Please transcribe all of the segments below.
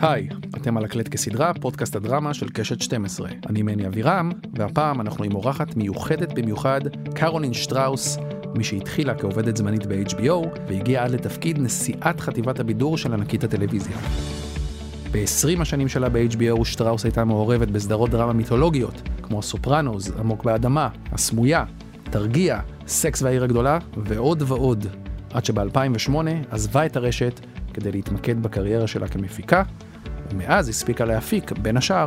היי, אתם על הקלט כסדרה, פודקאסט הדרמה של קשת 12. אני מני אבירם, והפעם אנחנו עם אורחת מיוחדת במיוחד, קרולין שטראוס, מי שהתחילה כעובדת זמנית ב-HBO, והגיעה עד לתפקיד נשיאת חטיבת הבידור של ענקית הטלוויזיה. ב-20 השנים שלה ב-HBO שטראוס הייתה מעורבת בסדרות דרמה מיתולוגיות, כמו סופרנוס, עמוק באדמה, הסמויה, תרגיע, סקס והעיר הגדולה, ועוד ועוד. עד שב-2008 עזבה את הרשת כדי להתמקד בקריירה שלה כמפיקה, ומאז הספיקה להפיק, בין השאר,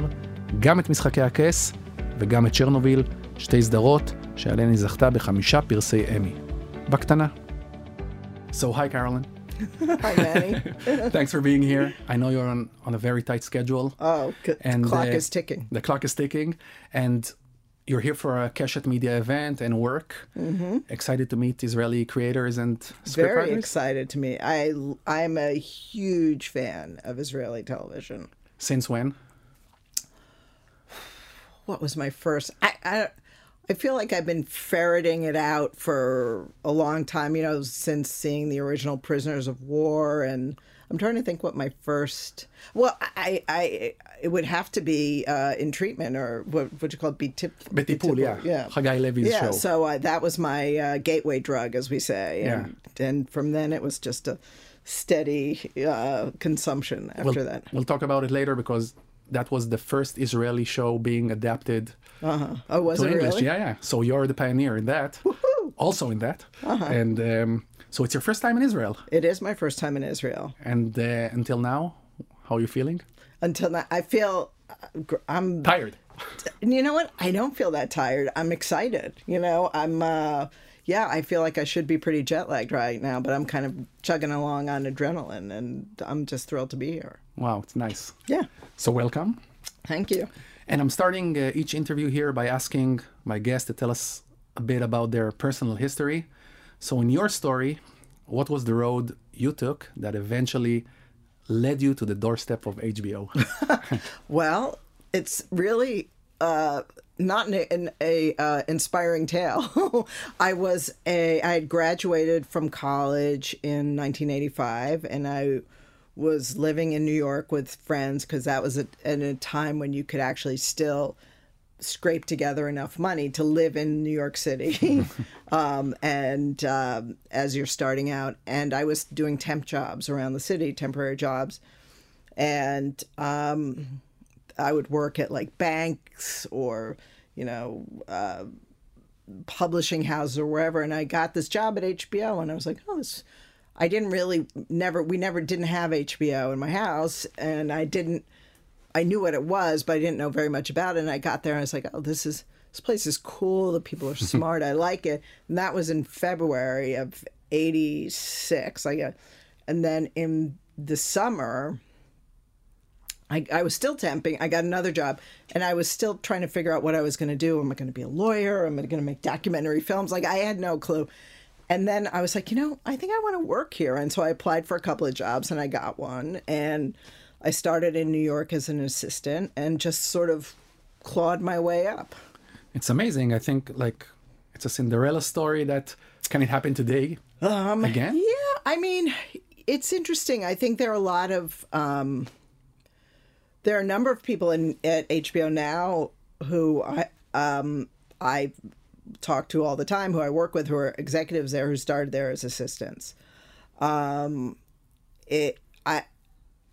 גם את משחקי הכס וגם את צ'רנוביל, שתי סדרות שעליהן היא זכתה בחמישה פרסי אמי. בקטנה. So hi Carolyn. Hi, Manny. Thanks for being here. I know you're on, on a very tight schedule. Oh, c- And, clock uh, is ticking. The clock is ticking, and you're here for a Keshet Media event and work. Excited to meet Israeli creators and Mm-hmm. Very scriptwriters. excited to me. I I'm a huge fan of Israeli television. Since when? What was my first? I I, I feel like I've been ferreting it out for a long time. You know, since seeing the original Prisoners of War, and I'm trying to think what my first. Well, I I it would have to be uh, in treatment or what what you call it, be tip. Betipul, yeah. yeah. Chagai Levi's yeah, show. so uh, that was my uh, gateway drug, as we say. Yeah. And, and from then it was just a steady uh, consumption after we'll, that. we'll talk about it later because that was the first Israeli show being adapted Uh-huh. Oh, was to it English. really? Yeah, yeah. So you're the pioneer in that. Also in that. Uh-huh. And um, so it's your first time in Israel. It is my first time in Israel. And uh, until now, how are you feeling? Until now, I feel uh, I'm. Tired. You know what? I don't feel that tired. I'm excited. You know, I'm. uh Yeah, I feel like I should be pretty jet lagged right now, but I'm kind of chugging along on adrenaline, and I'm just thrilled to be here. Wow, it's nice. Yeah, So welcome. thank you. And I'm starting uh, each interview here by asking my guest to tell us a bit about their personal history. So, in your story, what was the road you took that eventually led you to the doorstep of HBO? Well, it's really uh, not an, a uh, inspiring tale. I was a I had graduated from college in 1985, and I was living in New York with friends because that was at a time when you could actually still scrape together enough money to live in New York City, um, and um, as you're starting out, and I was doing temp jobs around the city, temporary jobs, and um, I would work at like banks or you know uh, publishing houses or wherever, and I got this job at HBO, and I was like, oh, this. I didn't really never we never didn't have HBO in my house, and I didn't. I knew what it was, but I didn't know very much about it. And I got there, and I was like, oh, this is this place is cool. The people are smart. I like it. And that was in February of '86. I got, and then in the summer. I, I was still temping. I got another job, and I was still trying to figure out what I was going to do. Am I going to be a lawyer? Am I going to make documentary films? Like I had no clue. And then I was like, you know, I think I want to work here. And so I applied for a couple of jobs, and I got one. And I started in New York as an assistant, and just sort of clawed my way up. it's amazing. I think, like, it's a Cinderella story that can it happen today Um, again? Yeah, I mean, it's interesting. I think there are a lot of um, there are a number of people in at HBO now who I um, I talk to all the time, who I work with, who are executives there, who started there as assistants. Um, it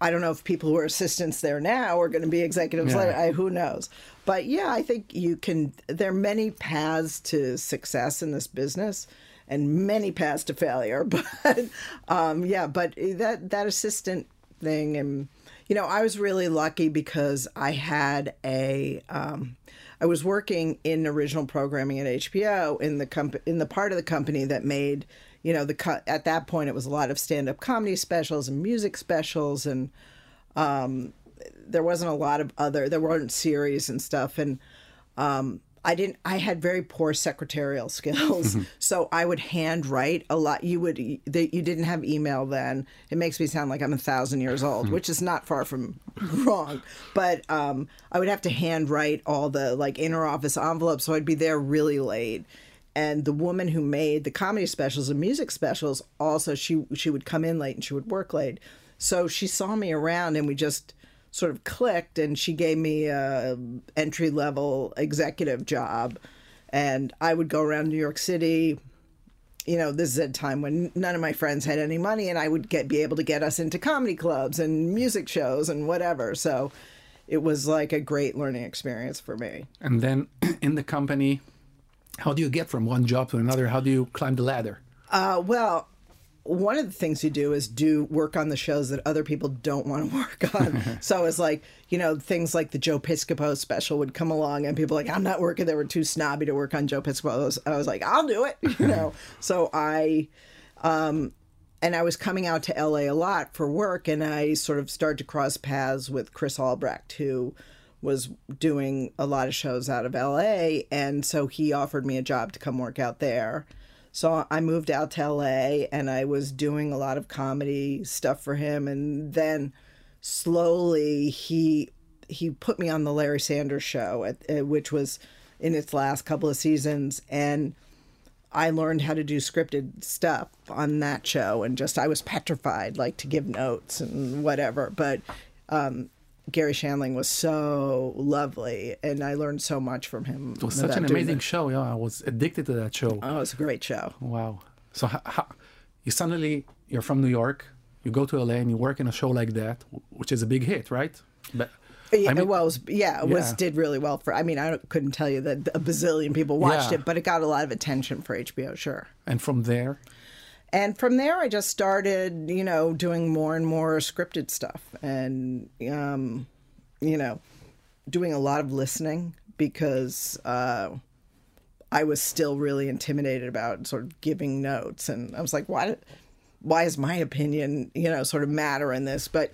I. Don't know if people who are assistants there now are going to be executives Yeah. later. I, who knows? But yeah, I think you can. There are many paths to success in this business, and many paths to failure. But um, yeah, but that that assistant thing, and you know, I was really lucky because I had a. Um, I was working in original programming at HBO in the comp- in the part of the company that made you know the at that point it was a lot of stand up comedy specials and music specials and um, there wasn't a lot of other there weren't series and stuff. And um, I didn't I had very poor secretarial skills. So I would handwrite a lot. You would they, you didn't have email then. It makes me sound like I'm a thousand years old which is not far from wrong. But um, I would have to handwrite all the like inner office envelopes. So I'd be there really late and the woman who made the comedy specials and music specials also she she would come in late and she would work late So she saw me around and we just sort of clicked and she gave me a entry level executive job and I would go around New York City you know, this is a time when none of my friends had any money, and I would get be able to get us into comedy clubs and music shows and whatever. So it was like a great learning experience for me. And then in the company, how do you get from one job to another? How do you climb the ladder? Uh, well, one of the things you do is do work on the shows that other people don't want to work on. so it's like, you know, things like the Joe Piscopo special would come along and people like, I'm not working. They were too snobby to work on Joe Piscopo. I was, I was like, I'll do it, you know? so I, um, and I was coming out to LA a lot for work and I sort of started to cross paths with Chris Albrecht, who was doing a lot of shows out of LA. And so he offered me a job to come work out there. So I moved out to LA and I was doing a lot of comedy stuff for him and then slowly he he put me on the Larry Sanders show at, uh, which was in its last couple of seasons and I learned how to do scripted stuff on that show and just I was petrified like to give notes and whatever but um, Garry Shandling was so lovely, and I learned so much from him. It was such an amazing show. Yeah, I was addicted to that show. Oh, it was a great show. Wow. So how, how, you suddenly you're from New York, you go to LA and you work in a show like that, which is a big hit, right? But yeah, I mean, well, it was, yeah, it was did really well for. I mean, I couldn't tell you that a bazillion people watched yeah. it, but it got a lot of attention for HBO, sure. And from there, and from there i just started you know doing more and more scripted stuff and um, you know doing a lot of listening because uh, i was still really intimidated about sort of giving notes and i was like why why is my opinion you know sort of matter in this but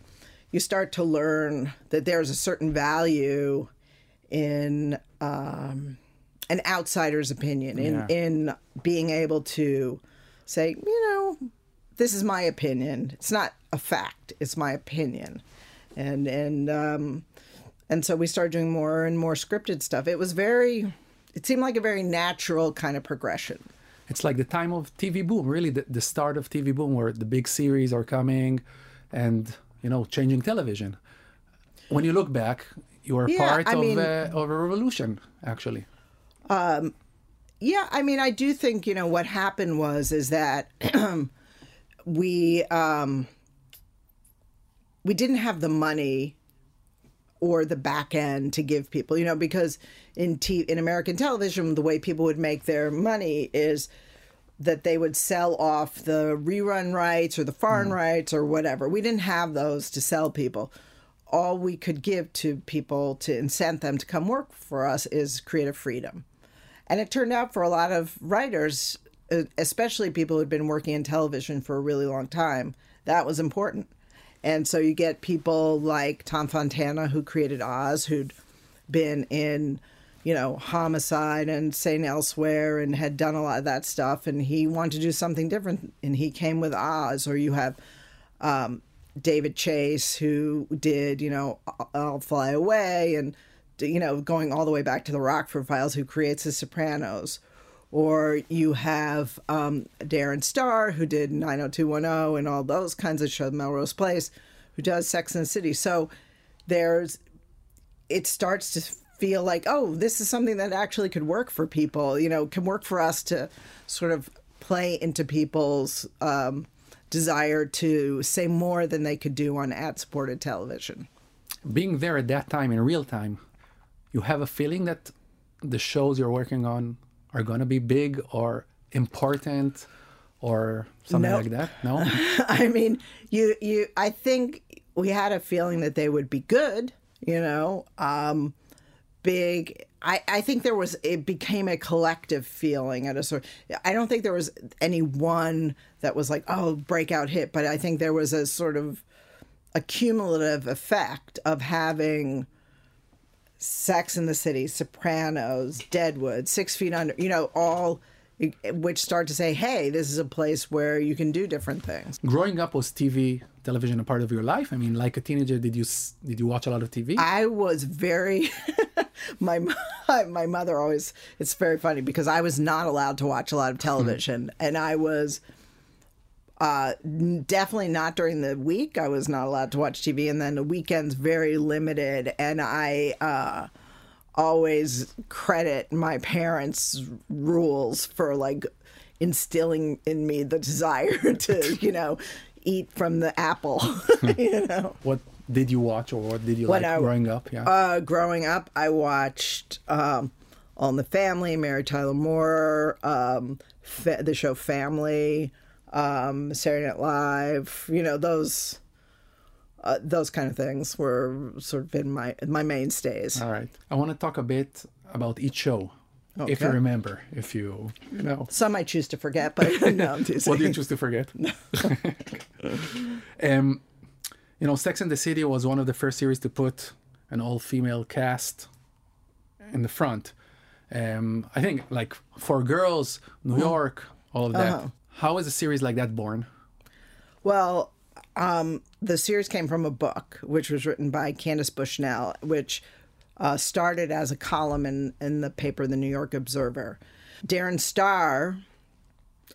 you start to learn that there's a certain value in um, an outsider's opinion in yeah. in being able to say, you know, this is my opinion. It's not a fact. It's my opinion, and and um, and so we started doing more and more scripted stuff. It was very, it seemed like a very natural kind of progression. It's like the time of TV boom, really, the, the start of TV boom, where the big series are coming, and you know, changing television. When you look back, you are yeah, part I of, mean, uh, of a revolution, actually. Um, yeah, I mean, I do think you know what happened was is that we um, we didn't have the money or the back end to give people, you know, because in t- in American television, the way people would make their money is that they would sell off the rerun rights or the foreign mm. rights or whatever. We didn't have those to sell people. All we could give to people to incent them to come work for us is creative freedom. And it turned out for a lot of writers, especially people who'd been working in television for a really long time, that was important. And so you get people like Tom Fontana, who created Oz, who'd been in, you know, Homicide and St. Elsewhere and had done a lot of that stuff. And he wanted to do something different. And he came with Oz. Or you have um, David Chase, who did, you know, I'll Fly Away and you know, going all the way back to the Rockford Files, who creates The Sopranos. Or you have um, Darren Star, who did 90210 and all those kinds of shows, Melrose Place, who does Sex and the City. So there's, it starts to feel like, oh, this is something that actually could work for people, you know, can work for us to sort of play into people's um, desire to say more than they could do on ad supported television. Being there at that time in real time, you have a feeling that the shows you're working on are going to be big or important or something like that? No? I mean you you i think we had a feeling that they would be good you know um big I, I think there was it became a collective feeling at a sort I don't think there was any one that was like oh breakout hit but I think there was a sort of a cumulative effect of having Sex in the City, Sopranos, Deadwood, Six Feet Under, you know, all which start to say, hey, this is a place where you can do different things. Growing up was TV, television a part of your life? I mean, like a teenager, did you did you watch a lot of TV? I was very my my mother always. It's very funny because I was not allowed to watch a lot of hmm. television, and I was Uh, definitely not during the week. I was not allowed to watch TV, and then the weekends very limited. And I uh, always credit my parents' rules for like instilling in me the desire to, you know, eat from the apple. you know. What did you watch or what did you When like I- growing up? Yeah. Uh, growing up, I watched um, All in the Family, Mary Tyler Moore, um, fa- the show Family, um, Saturday Night Live. You know those. Uh, those kind of things were sort of in my my mainstays. All right. I want to talk a bit about each show. If you remember, if you, you know. Some I choose to forget, but no, I'm teasing. What do you choose to forget? um, you know, Sex and the City was one of the first series to put an all-female cast in the front. Um, I think like for girls, New York, all of that. How is a series like that born? Well, um, the series came from a book, which was written by Candace Bushnell, which uh, started as a column in, in the paper The New York Observer. Darren Star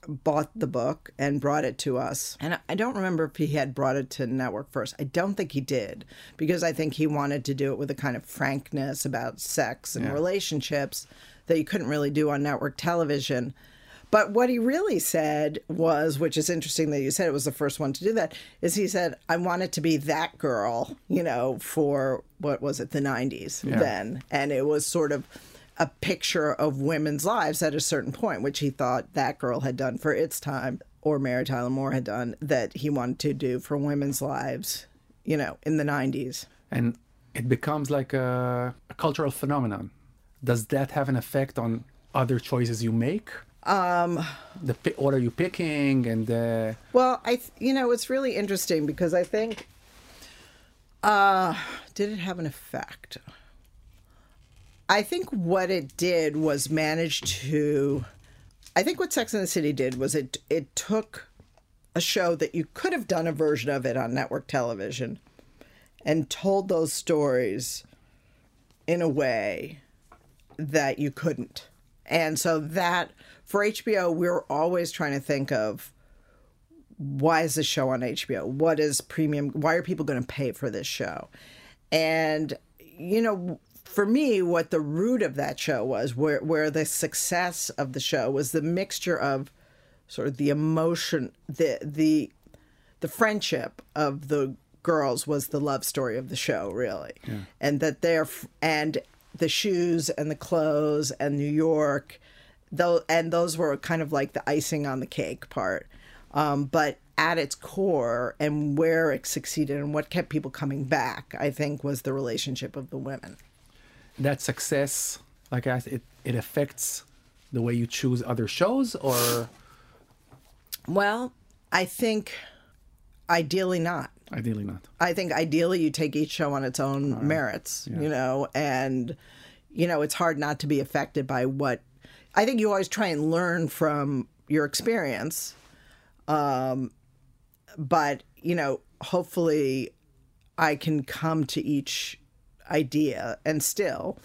bought the book and brought it to us. And I- I don't remember if he had brought it to network first. I don't think he did, because I think he wanted to do it with a kind of frankness about sex and relationships that you couldn't really do on network television. But what he really said was, which is interesting that you said it was the first one to do that, is he said, I want it to be that girl, you know, for what was it, the 90s then. And it was sort of a picture of women's lives at a certain point, which he thought that girl had done for its time, or Mary Tyler Moore had done, that he wanted to do for women's lives, you know, in the 90s. and it becomes like a, a cultural phenomenon. Does that have an effect on other choices you make? Um, the what are you picking, and uh, Well, I, th- you know, it's really interesting because I think, uh, did it have an effect? I think what it did was manage to. I think what Sex and the City did was it it took a show that you could have done a version of it on network television, and told those stories in a way that you couldn't. And so that for HBO, we're always trying to think of why is this show on HBO? What is premium? Why are people going to pay for this show? And you know, for me, what the root of that show was, where where the success of the show was the mixture of sort of the emotion, the the the friendship of the girls was the love story of the show, really, and that they're and the shoes and the clothes and New York, though, and those were kind of like the icing on the cake part. Um, but at its core and where it succeeded and what kept people coming back, I think, was the relationship of the women. that success, like I said, it, it affects the way you choose other shows, or Well, I think ideally not. Ideally not. I think ideally you take each show on its own merits, you know, and you know, it's hard not to be affected by what I think you always try and learn from your experience. Um but, you know, hopefully I can come to each idea and still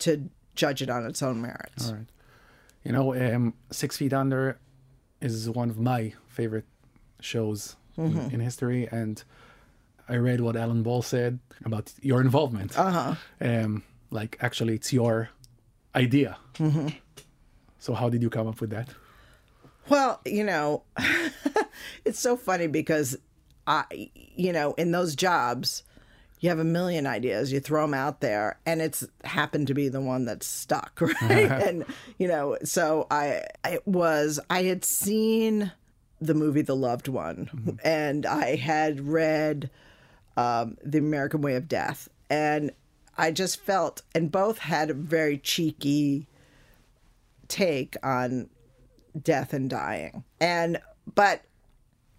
to judge it on its own merits. All right. You know, um, Six Feet Under is one of my favorite shows in, in history, and I read what Alan Ball said about your involvement. Uh huh. Um, like, actually, it's your idea. So, how did you come up with that? Well, you know, it's so funny because I, you know, in those jobs, you have a million ideas, you throw them out there, and it's happened to be the one that's stuck, right? and you know, so I, it was, I had seen the movie The Loved One, and I had read um, The American Way of Death, and I just felt, and both had a very cheeky take on death and dying. And but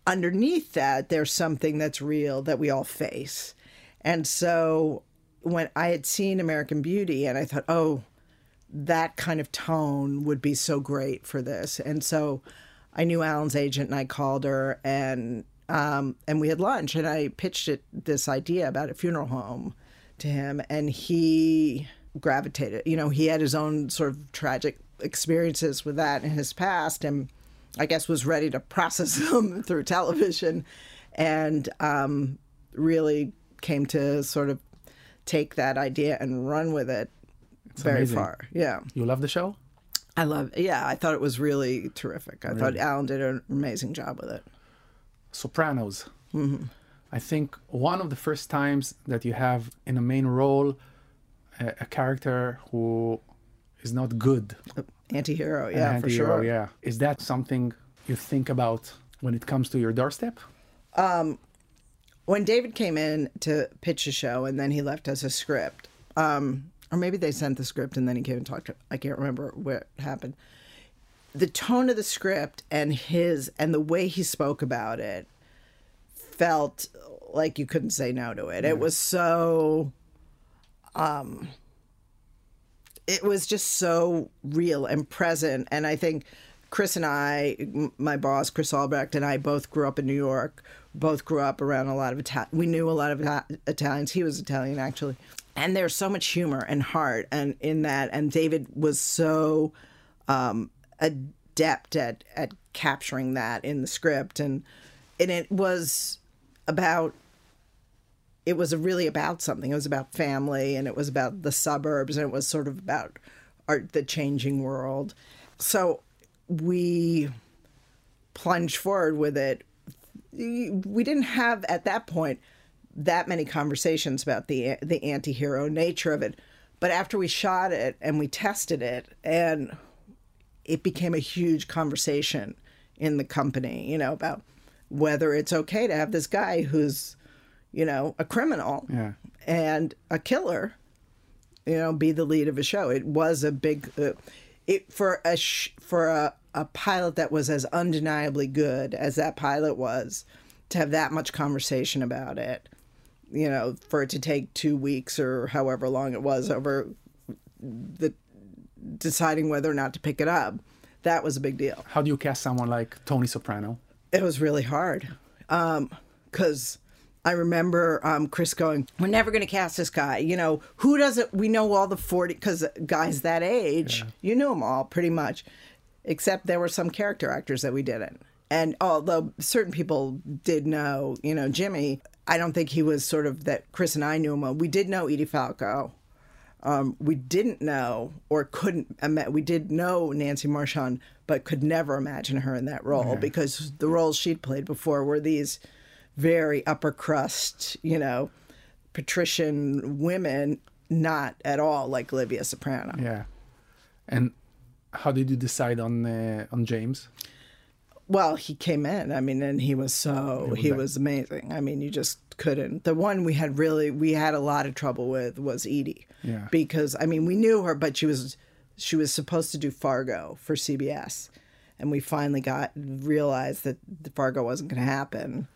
underneath that there's something that's real that we all face. And so when I had seen American Beauty and I thought, "Oh, that kind of tone would be so great for this." And so I knew Alan's agent and I called her and um, and we had lunch and I pitched it this idea about a funeral home to him and he gravitated. You know, he had his own sort of tragic experiences with that in his past and I guess, was ready to process them through television, and um, really came to sort of take that idea and run with it very amazing. far. Yeah. You love the show? I love. Yeah, I thought it was really terrific. I thought Alan did an amazing job with it. Sopranos. Mm-hmm. I think one of the first times that you have in a main role a, a character who is not good. Anti-hero, yeah, for anti-hero, sure. Yeah. Is that something you think about when it comes to your doorstep? When David came in to pitch a show, and then he left us a script, um, or maybe they sent the script and then he came and talked. To, I can't remember what happened. The tone of the script and his and the way he spoke about it felt like you couldn't say no to it. It was so um it was just so real and present and I think Chris and I, my boss Chris Albrecht and I both grew up in New York. Both grew up around a lot of Italian. We knew a lot of Ita- Italians. He was Italian actually. And there's so much humor and heart and in that and David was so um, adept at at capturing that in the script. And and it was about it was really about something. It was about family and it was about the suburbs and it was sort of about art the changing world. So we plunged forward with it. We didn't have at that point that many conversations about the the anti-hero nature of it but after we shot it and we tested it and it became a huge conversation in the company you know about whether it's okay to have this guy who's you know a criminal Yeah. and a killer you know be the lead of a show it was a big uh, it for a sh- for a, a pilot that was as undeniably good as that pilot was to have that much conversation about it you know for it to take two weeks or however long it was over the deciding whether or not to pick it up that was a big deal How do you cast someone like Tony Soprano? it was really hard because I remember um, Chris going, "We're never going to cast this guy." You know, who doesn't? We know all the forty because guys that age, you knew them all pretty much, except there were some character actors that we didn't. And although certain people did know, you know, Jimmy, I don't think he was sort of that. Chris and I knew him. well. We did know Edie Falco. Um, we didn't know or couldn't we did know Nancy Marchand, but could never imagine her in that role because the roles she'd played before were these very upper crust, you know, patrician women, not at all like Olivia Soprano. Yeah. And how did you decide on uh, on James? Well, he came in. I mean, and he was so he was amazing. I mean, you just couldn't. The one we had really we had a lot of trouble with was Edie. Yeah. Because I mean, we knew her, but she was she was supposed to do Fargo for CBS, and we finally got realized that the Fargo wasn't going to happen,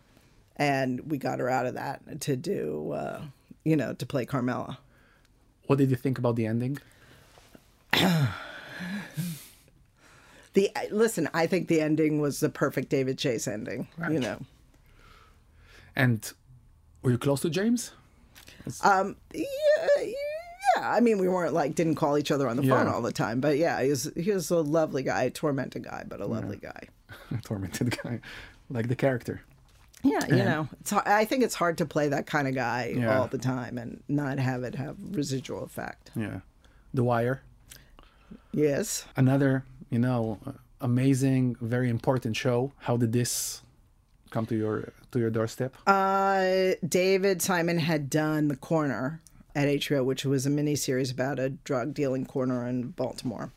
and we got her out of that to do, uh, you know, to play Carmela. What did you think about the ending? The listen, I think the ending was the perfect David Chase ending. You know. And were you close to James? Um, yeah, yeah. I mean, we weren't like didn't call each other on the phone all the time, but yeah, he was he was a lovely guy, a tormented guy, but a lovely guy. Tormented guy, like the character. Yeah, you know, it's I think it's hard to play that kind of guy Yeah. all the time and not have it have residual effect. Yeah. The Wire. Yes. Another, you know, amazing, very important show. How did this come to your to your doorstep? Uh, David Simon had done The Corner at HBO, which was a miniseries about a drug dealing corner in Baltimore.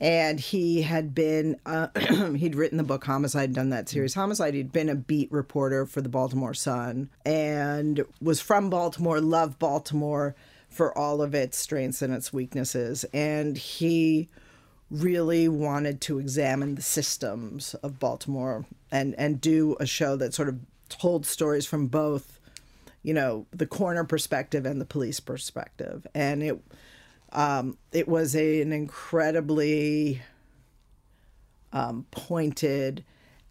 And he had been, uh, he'd written the book Homicide, done that series Homicide. He'd been a beat reporter for the Baltimore Sun and was from Baltimore, loved Baltimore for all of its strengths and its weaknesses. And he really wanted to examine the systems of Baltimore and and do a show that sort of told stories from both you know the corner perspective and the police perspective and it um, it was a, an incredibly um, pointed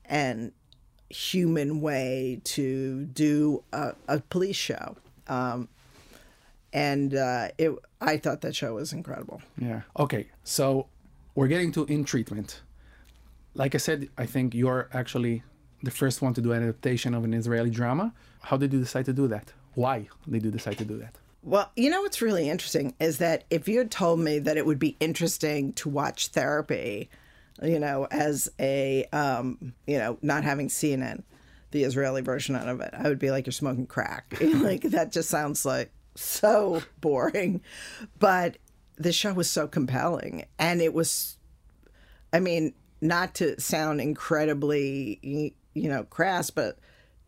and human way to do a, a police show um, and uh, it I thought that show was incredible Yeah. Okay. So we're getting to in treatment. like I said, I think you're actually the first one to do an adaptation of an Israeli drama. How did you decide to do that? Why did you decide to do that? Well, you know what's really interesting is that if you had told me that it would be interesting to watch therapy, you know, as a, um, you know, not having seen it, the Israeli version of it, I would be like, you're smoking crack. like, that just sounds like so boring. But the show was so compelling. And it was, I mean, not to sound incredibly, you know, crass, but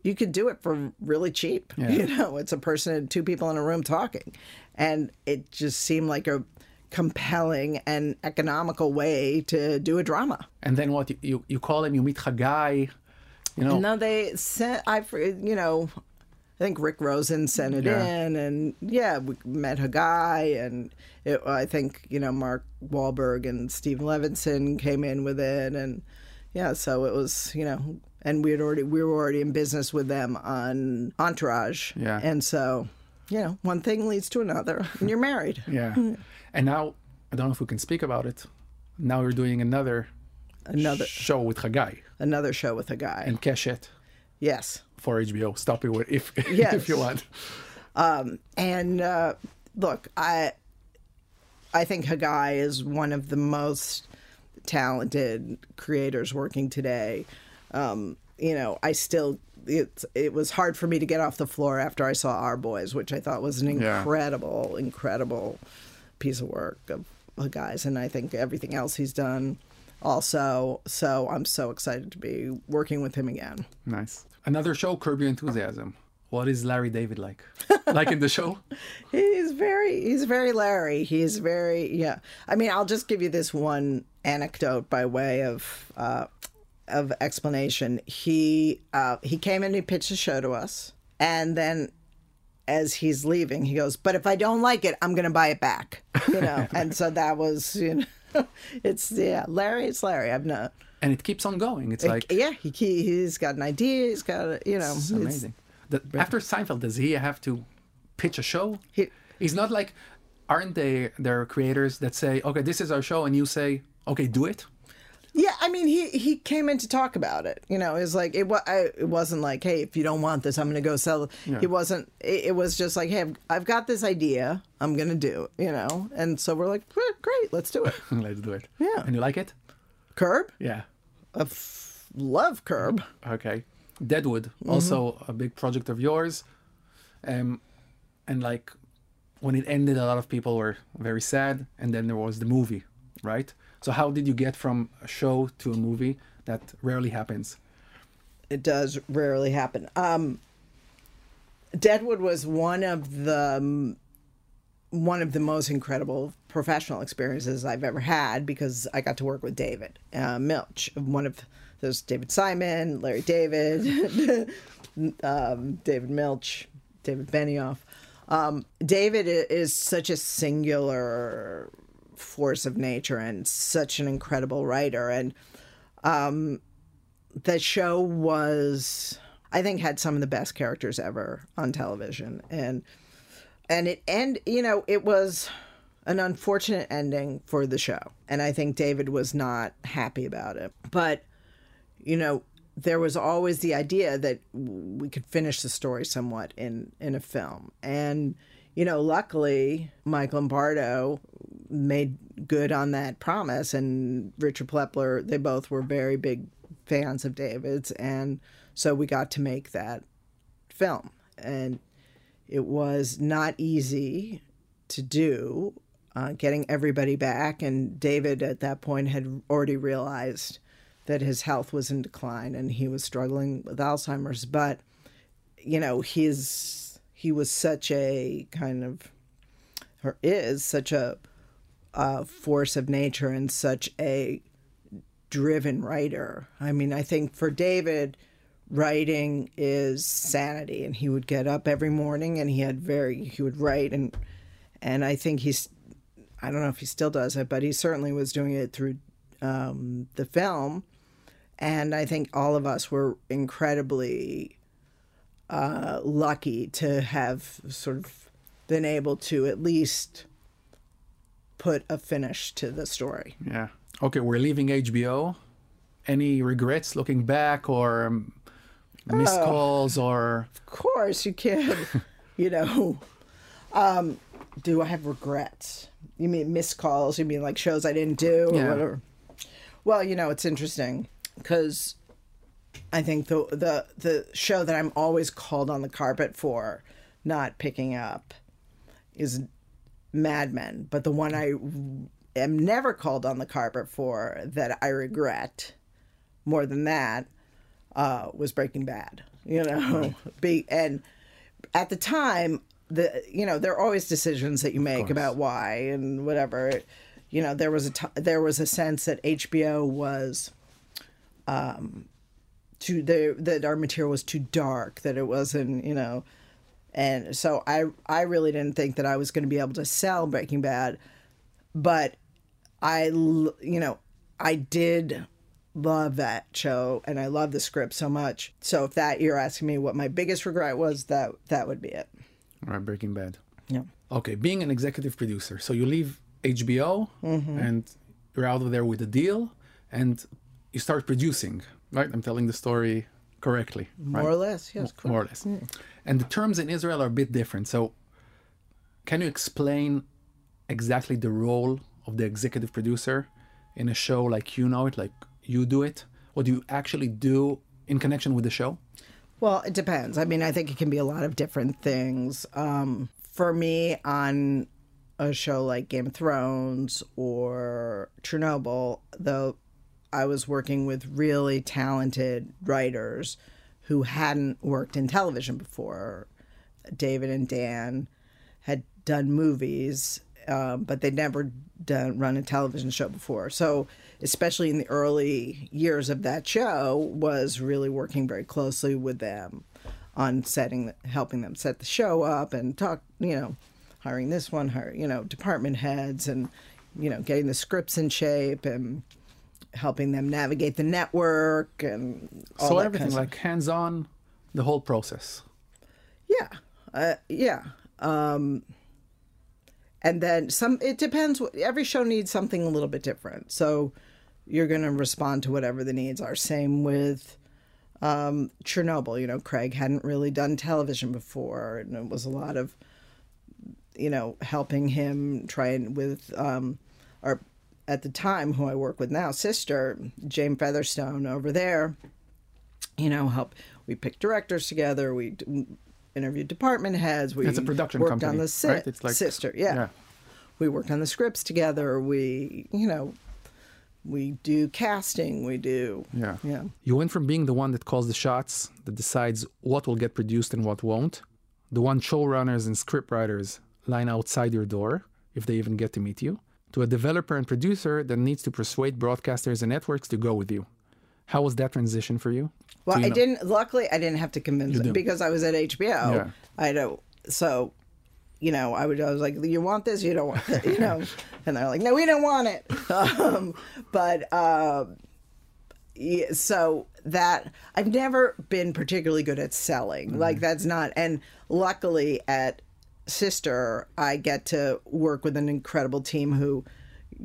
you could do it for really cheap. Yeah. You know, it's a person and two people in a room talking. And it just seemed like a compelling and economical way to do a drama. And then what? You, you, call him, you meet Hagai, you know. No, they sent, I, you know, I think Rick Rosen sent it Yeah. in, and yeah, we met Hagai, and it, I think you know Mark Wahlberg and Steve Levinson came in with it, and yeah, so it was you know, and we had already we were already in business with them on Entourage, Yeah. and so you know, one thing leads to another, and you're married. Yeah. and now, I don't know if we can speak about it. Now you're doing another Another show with Hagai another show with Hagai. and Keshet yes. For HBO. Stop it if Yes. if you want. And uh, look, I I think Hagai is one of the most talented creators working today. Um, you know, I still it it was hard for me to get off the floor after I saw Our Boys, which I thought was an Yeah. incredible, incredible piece of work of Hagai's, and I think everything else he's done also. So I'm so excited to be working with him again. Nice. Another show, Curb Your Enthusiasm. What is Larry David like? like in the show? He's very he's very Larry. He's very yeah. I mean, I'll just give you this one anecdote by way of uh, of explanation. He uh, he came in, he pitched a show to us, and then as he's leaving, he goes, "But if I don't like it, I'm going to buy it back." You know, and so that was you know, it's yeah, Larry. It's Larry. I've not. And it keeps on going. It's like yeah, he, he he's got an idea. He's got a, you know, It's it's- amazing. The, after Seinfeld, does he have to pitch a show? He- He's not like, aren't they? There creators that say, "Okay, this is our show," and you say, "Okay, do it." Yeah, I mean, he he came in to talk about it. You know, it's like it was. It wasn't like, hey, if you don't want this, I'm going to go sell. it. He wasn't. It, it was just like, hey, I've, I've got this idea. I'm going to do. You know, and so we're like, "Great, great, let's do it. Let's do it. Yeah. And you like it? Curb, Yeah. I f- love Curb. Okay. Deadwood, also a big project of yours. Um, and like when it ended, a lot of people were very sad. And then there was the movie, right? So how did you get from a show to a movie? That rarely happens. It does rarely happen. Um, Deadwood was one of the one of the most incredible professional experiences I've ever had because I got to work with David uh, Milch, one of those David Simon, Larry David, um, David Milch, David Benioff. Um, David is such a singular force of nature and such an incredible writer and the show was i think had some of the best characters ever on television and and it end you know it was an unfortunate ending for the show. And i think david was not happy about it. But you know there was always the idea that we could finish the story somewhat in in a film. And you know luckily mike lombardo made good on that promise. And richard plepler they both were very big fans of david's. And so we got to make that film. And it was not easy to do uh, getting everybody back and david at that point had already realized that his health was in decline and he was struggling with alzheimer's. But you know his he was such a kind of or is such a, uh force of nature and such a driven writer. I mean i think for david writing is sanity. And he would get up every morning and he had very he would write. And and i think he's i don't know if he still does it but he certainly was doing it through um, the film. And i think all of us were incredibly uh, lucky to have sort of been able to at least put a finish to the story. Yeah. Okay, we're leaving HBO any regrets looking back or um, missed Oh. calls or Of course, you can. you know, um, do I have regrets? You mean missed calls? You mean like shows I didn't do or Yeah. whatever? Well, you know, it's interesting because I think the the the show that I'm always called on the carpet for not picking up is Mad Men, but the one I am never called on the carpet for that I regret more than that uh, was Breaking Bad. You know, be and at the time, the you know there are always decisions that you make about why and whatever. You know, there was a t- there was a sense that HBO was um, too the that our material was too dark, that it wasn't you know, and so I I really didn't think that I was going to be able to sell Breaking Bad, but I you know I did love that show and I love the script so much. So if that you're asking me what my biggest regret was, that that would be it. or Breaking Bad. Yeah. Okay, being an executive producer, so you leave HBO mm-hmm. and you're out of there with a deal, and you start producing. Right, I'm telling the story correctly. More right? or less, yes. correct. more or less. And the terms in Israel are a bit different. So, can you explain exactly the role of the executive producer in a show like you know it, like you do it? What do you actually do in connection with the show? Well, it depends. I mean, I think it can be a lot of different things. Um, for me, on a show like Game of Thrones or Chernobyl, though I was working with really talented writers who hadn't worked in television before. David and Dan had done movies, um, but they'd never done run a television show before. So, especially in the early years of that show, was really working very closely with them on setting, helping them set the show up and talk, you know, hiring this one, hire, you know, department heads and, you know, getting the scripts in shape and helping them navigate the network and all so everything, kind of like hands-on, the whole process. Yeah, uh, yeah. Um, and then some. It depends. Every show needs something a little bit different, so you're going to respond to whatever the needs are. Same with um, Chernobyl. You know, Craig hadn't really done television before, and it was a lot of, you know, helping him try and with um, our at the time who I work with now, sister Jane Featherstone over there you know, help. We pick directors together. We interviewed department heads. We It's a production worked company, on the si- right? It's like- sister. Yeah. yeah. we worked on the scripts together. We, you know, we do casting. We do. Yeah. Yeah. You went from being the one that calls the shots, that decides what will get produced and what won't, the one showrunners and scriptwriters line outside your door, if they even get to meet you, to a developer and producer that needs to persuade broadcasters and networks to go with you. How was that transition for you? Well, you I know? didn't. Luckily, I didn't have to convince them because I was at HBO. Yeah. I don't. So, you know, I would. I was like, "You want this? You don't want it?" You know, and they're like, "No, we don't want it." Um, but um, yeah, so that I've never been particularly good at selling. Like that's not. And luckily, at Sister, I get to work with an incredible team who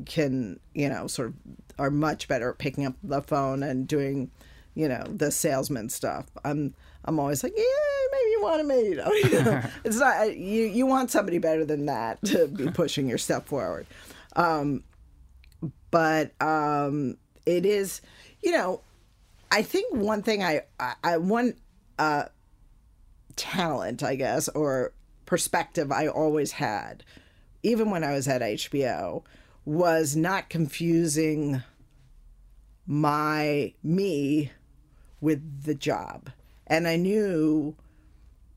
can, you know, sort of are much better at picking up the phone and doing, you know, the salesman stuff. I'm I'm always like, yeah, maybe you want to, meet. you know, it's not you. You want somebody better than that to be pushing your stuff forward. Um, but um, it is, you know, I think one thing I, I, I one uh, talent, I guess, or perspective I always had, even when I was at HBO, was not confusing my me with the job. And I knew,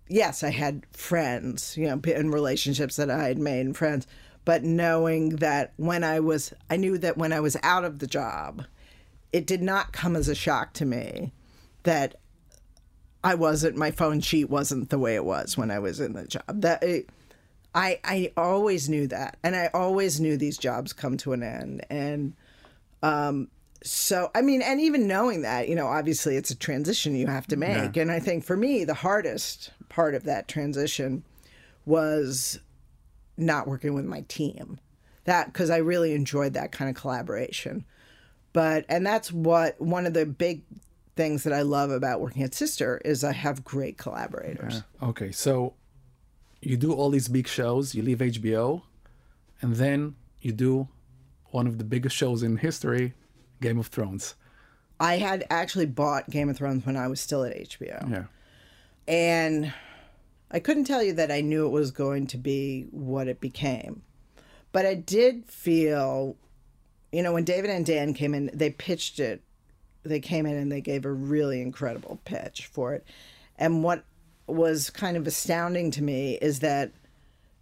yes, I had friends, you know, in relationships that I had made and friends, but knowing that when I was, I knew that when I was out of the job, it did not come as a shock to me that I wasn't my phone sheet wasn't the way it was when I was in the job. That it, I I always knew that, and I always knew these jobs come to an end, and um, so I mean, and even knowing that, you know, obviously it's a transition you have to make, and I think for me the hardest part of that transition was not working with my team, that because I really enjoyed that kind of collaboration. But and that's what one of the big things that I love about working at Sister is I have great collaborators. Okay, so you do all these big shows, you leave HBO, and then you do one of the biggest shows in history, Game of Thrones. I had actually bought Game of Thrones when I was still at HBO. Yeah. And I couldn't tell you that I knew it was going to be what it became. But I did feel, you know, when David and Dan came in, they pitched it. They came in and they gave a really incredible pitch for it. And what was kind of astounding to me is that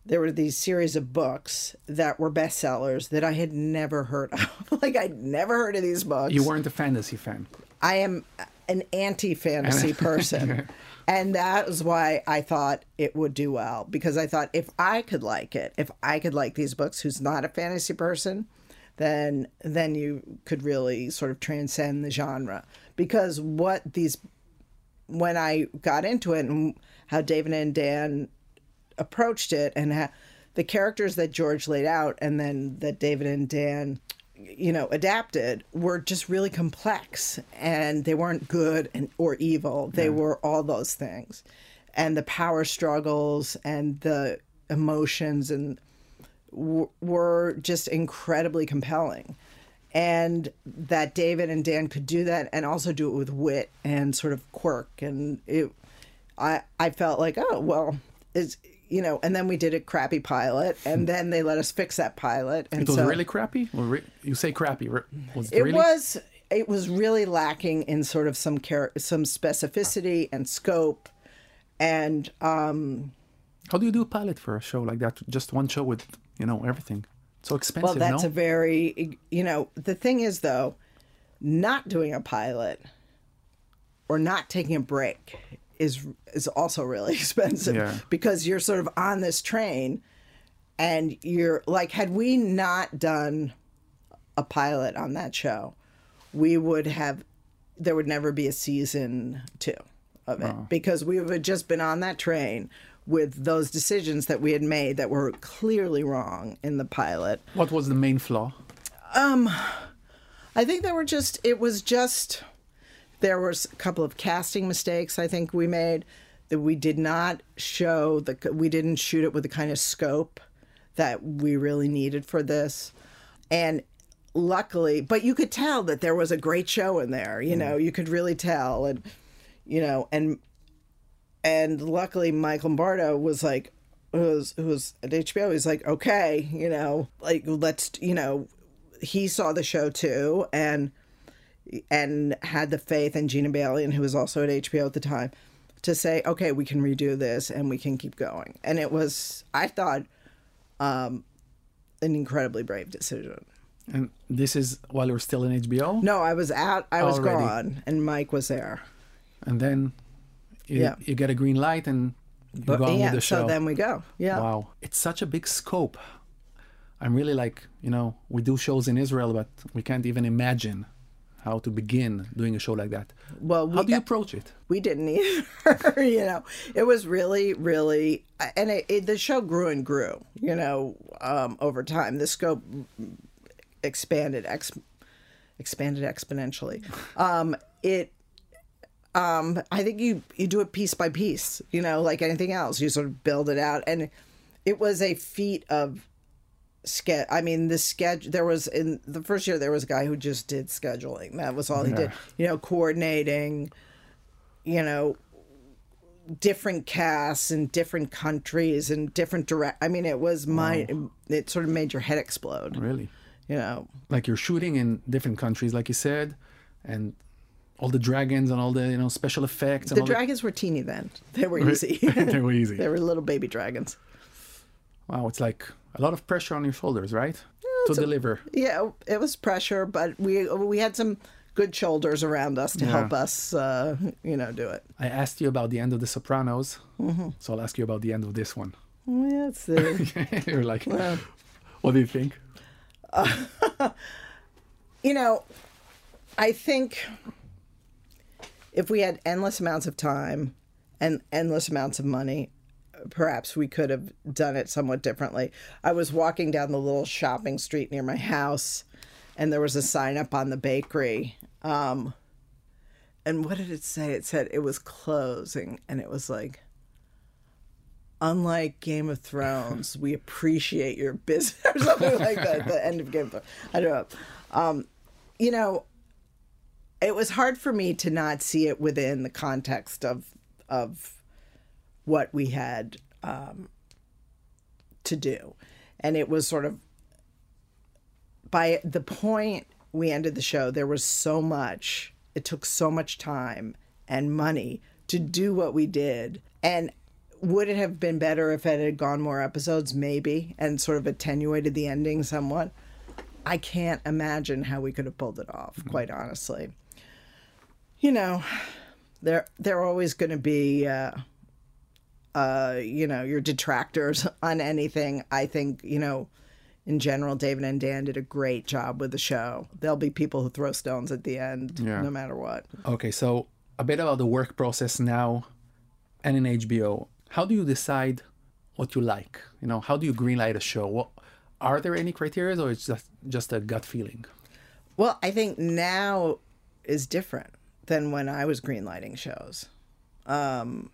there were these series of books that were bestsellers that I had never heard of. like I'd never heard of these books. You weren't a fantasy fan. I am an anti fantasy person. and that was why I thought it would do well because I thought if I could like it, if I could like these books who's not a fantasy person, then then you could really sort of transcend the genre because what these when I got into it and how David and Dan approached it and how the characters that George laid out and then that David and Dan you know adapted were just really complex and they weren't good and or evil. They were all those things. And the power struggles and the emotions and w- were just incredibly compelling and that David and Dan could do that and also do it with wit and sort of quirk and it I I felt like oh well it's you know and then we did a crappy pilot and then they let us fix that pilot and It was so really crappy? Or re- you say crappy. Was it, it really? was it was really lacking in sort of some care some specificity and scope and um How do you do a pilot for a show like that? Just one show with, you know, everything. So expensive, well that's no? a very you know the thing is though not doing a pilot or not taking a break is is also really expensive Yeah. because you're sort of on this train and you're like had we not done a pilot on that show we would have there would never be a season two of it because we would have just been on that train with those decisions that we had made that were clearly wrong in the pilot What was the main flaw? Um, I think there were just it was just there was a couple of casting mistakes I think we made that we did not show the we didn't shoot it with the kind of scope that we really needed for this. And luckily, but you could tell that there was a great show in there, you mm. know, you could really tell and you know, and and luckily Mike Lombardo was like who was who was at HBO he's like okay you know like let's you know he saw the show too and and had the faith in Gina Balian who was also at HBO at the time to say okay we can redo this and we can keep going and it was I thought um an incredibly brave decision And this is while you're still in HBO? no I was out I was Already. gone and Mike was there And then you, Yeah. you get a green light and you but go on yeah with the show. so then we go yeah Wow. It's such a big scope. I'm really like, you know, we do shows in Israel, but we can't even imagine how to begin doing a show like that. well How do you approach it? we didn't either you know it was really really and it, it, the show grew and grew you know um, over time the scope expanded ex, expanded exponentially um, it um, i think you you do it piece by piece you know like anything else you sort of build it out and it was a feat of ske- I mean, the schedule. There was in the first year there was a guy who just did scheduling. That was all he did. You know, coordinating. You know, different casts in different countries and different direct. I mean, it was my. It sort of made your head explode. Really? You know, Like you're shooting in different countries, like you said, and all the dragons and all the, you know, special effects. And the dragons were teeny then. They were the... easy. they were easy. they were little baby dragons. Wow, it's like a lot of pressure on your shoulders, right? to it's a- deliver. Yeah, it was pressure, but we we had some good shoulders around us to Yeah. help us, uh, you know, do it. I asked you about the end of The Sopranos, Mm-hmm. so I'll ask you about the end of this one. Yeah, it's the. You're like, what do you think? you know, I think if we had endless amounts of time and endless amounts of money, perhaps we could have done it somewhat differently. I was walking down the little shopping street near my house and there was a sign up on the bakery. Um, and what did it say? It said it was closing, and it was like, unlike Game of Thrones, we appreciate your business, or something like that. The end of Game of Thrones. I don't know. Um, you know, it was hard for me to not see it within the context of of what we had um, to do, and it was sort of by the point we ended the show, there was so much. It took so much time and money to do what we did, and would it have been better if it had gone more episodes? Maybe, and sort of attenuated the ending somewhat. I can't imagine how we could have pulled it off, quite honestly. You know, there there are always going to be, uh, uh, you know, your detractors on anything. I think you know, in general, David and Dan did a great job with the show. There'll be people who throw stones at the end, Yeah. no matter what. Okay, so a bit about the work process now and in HBO. How do you decide what you like? You know, how do you greenlight a show? What are there any criteria or it's just just a gut feeling? Well, I think now is different than when I was greenlighting shows. Um,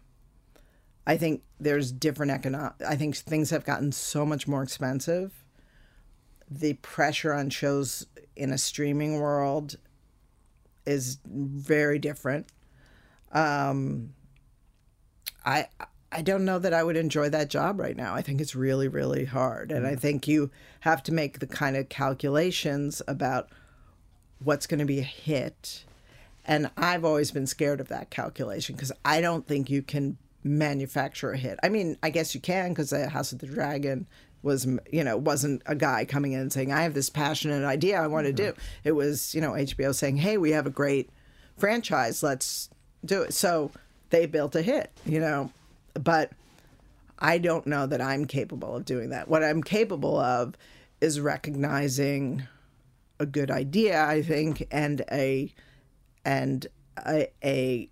I think there's different economic. I think things have gotten so much more expensive. The pressure on shows in a streaming world is very different. Um, I I don't know that I would enjoy that job right now. I think it's really really hard, and I think you have to make the kind of calculations about what's going to be a hit. And I've always been scared of that calculation because I don't think you can manufacture a hit. I mean, I guess you can because the House of the Dragon was, you know, wasn't a guy coming in and saying, I have this passionate idea I want to do. Mm-hmm. It was, you know, HBO saying, hey, we have a great franchise. Let's do it. So they built a hit, you know, but I don't know that I'm capable of doing that. What I'm capable of is recognizing a good idea, I think, and a and a, a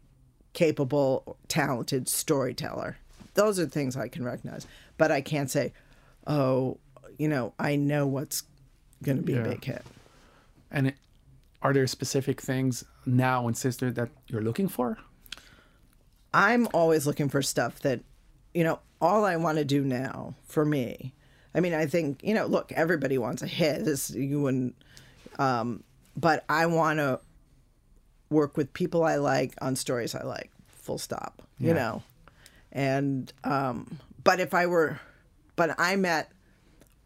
capable, talented storyteller. Those are things I can recognize, but I can't say, oh, you know, I know what's going to be a big hit. And it, are there specific things now in Sister that you're looking for? I'm always looking for stuff that, you know, all I want to do now for me. I mean, I think you know, look, everybody wants a hit. This you wouldn't, um, but I want to work with people I like on stories I like. Full stop. You Yeah. know, and um, but if I were, but I'm at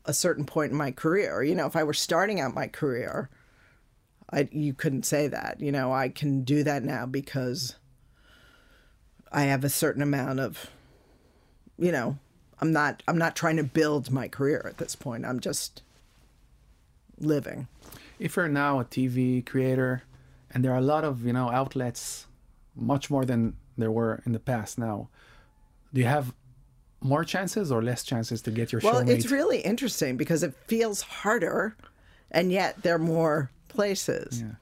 a certain point in my career. You know, if I were starting out my career, I you couldn't say that. You know, I can do that now because I have a certain amount of, you know, I'm not I'm not trying to build my career at this point. I'm just living. If you're now a TV creator, and there are a lot of you know outlets, much more than there were in the past. Now, do you have more chances or less chances to get your show Well, it's really interesting because it feels harder, and yet there are more places. Yeah.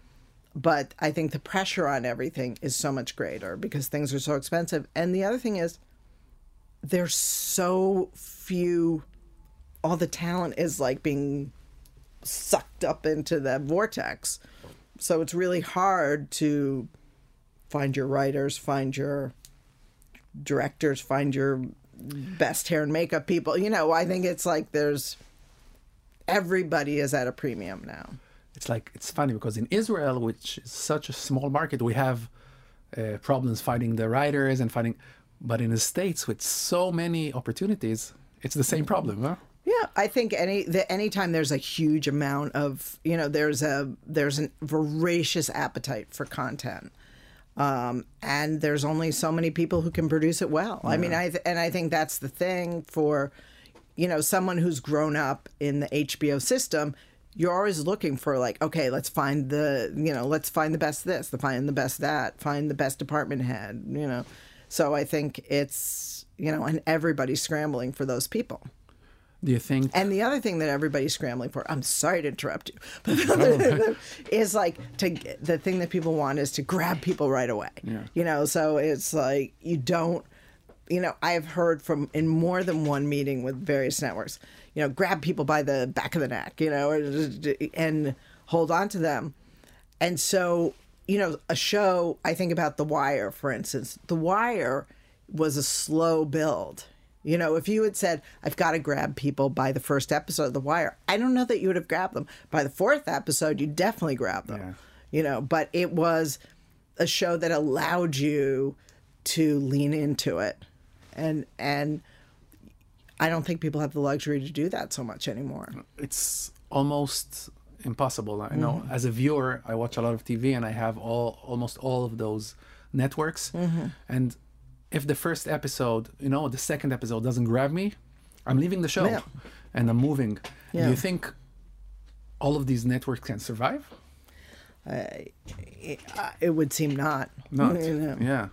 But I think the pressure on everything is so much greater because things are so expensive. And the other thing is, there's so few. All the talent is like being sucked up into that vortex. So it's really hard to find your writers, find your directors, find your best hair and makeup people. You know, I think it's like there's everybody is at a premium now. it's like it's funny because in Israel, which is such a small market, we have uh, problems finding the writers and finding, but in the states with so many opportunities, it's the same problem, huh? Yeah, I think any the, anytime there's a huge amount of you know there's a there's a voracious appetite for content, um, and there's only so many people who can produce it well. I mean, I th- and I think that's the thing for you know someone who's grown up in the HBO system. You're always looking for like, okay, let's find the you know let's find the best this, the find the best that, find the best department head, you know. So I think it's you know, and everybody's scrambling for those people. Do you think? And the other thing that everybody's scrambling for, I'm sorry to interrupt you, but the other thing is like to the thing that people want is to grab people right away. Yeah. You know, so it's like you don't, you know, I've heard from in more than one meeting with various networks, you know, grab people by the back of the neck, you know, and hold on to them. And so, you know, a show, I think about The Wire, for instance. The Wire was a slow build. You know, if you had said, I've got to grab people by the first episode of The Wire, I don't know that you would have grabbed them. By the fourth episode, you definitely grabbed them. Yeah. You know, but it was a show that allowed you to lean into it. And, and, I don't think people have the luxury to do that so much anymore. it's almost impossible. I know mm-hmm. as a viewer, I watch a lot of TV and I have all almost all of those networks. Mm-hmm. And if the first episode, you know, the second episode doesn't grab me, I'm leaving the show Yeah. and I'm moving. Do you think all of these networks can survive? It, uh, it would seem not. Not. You know. Yeah.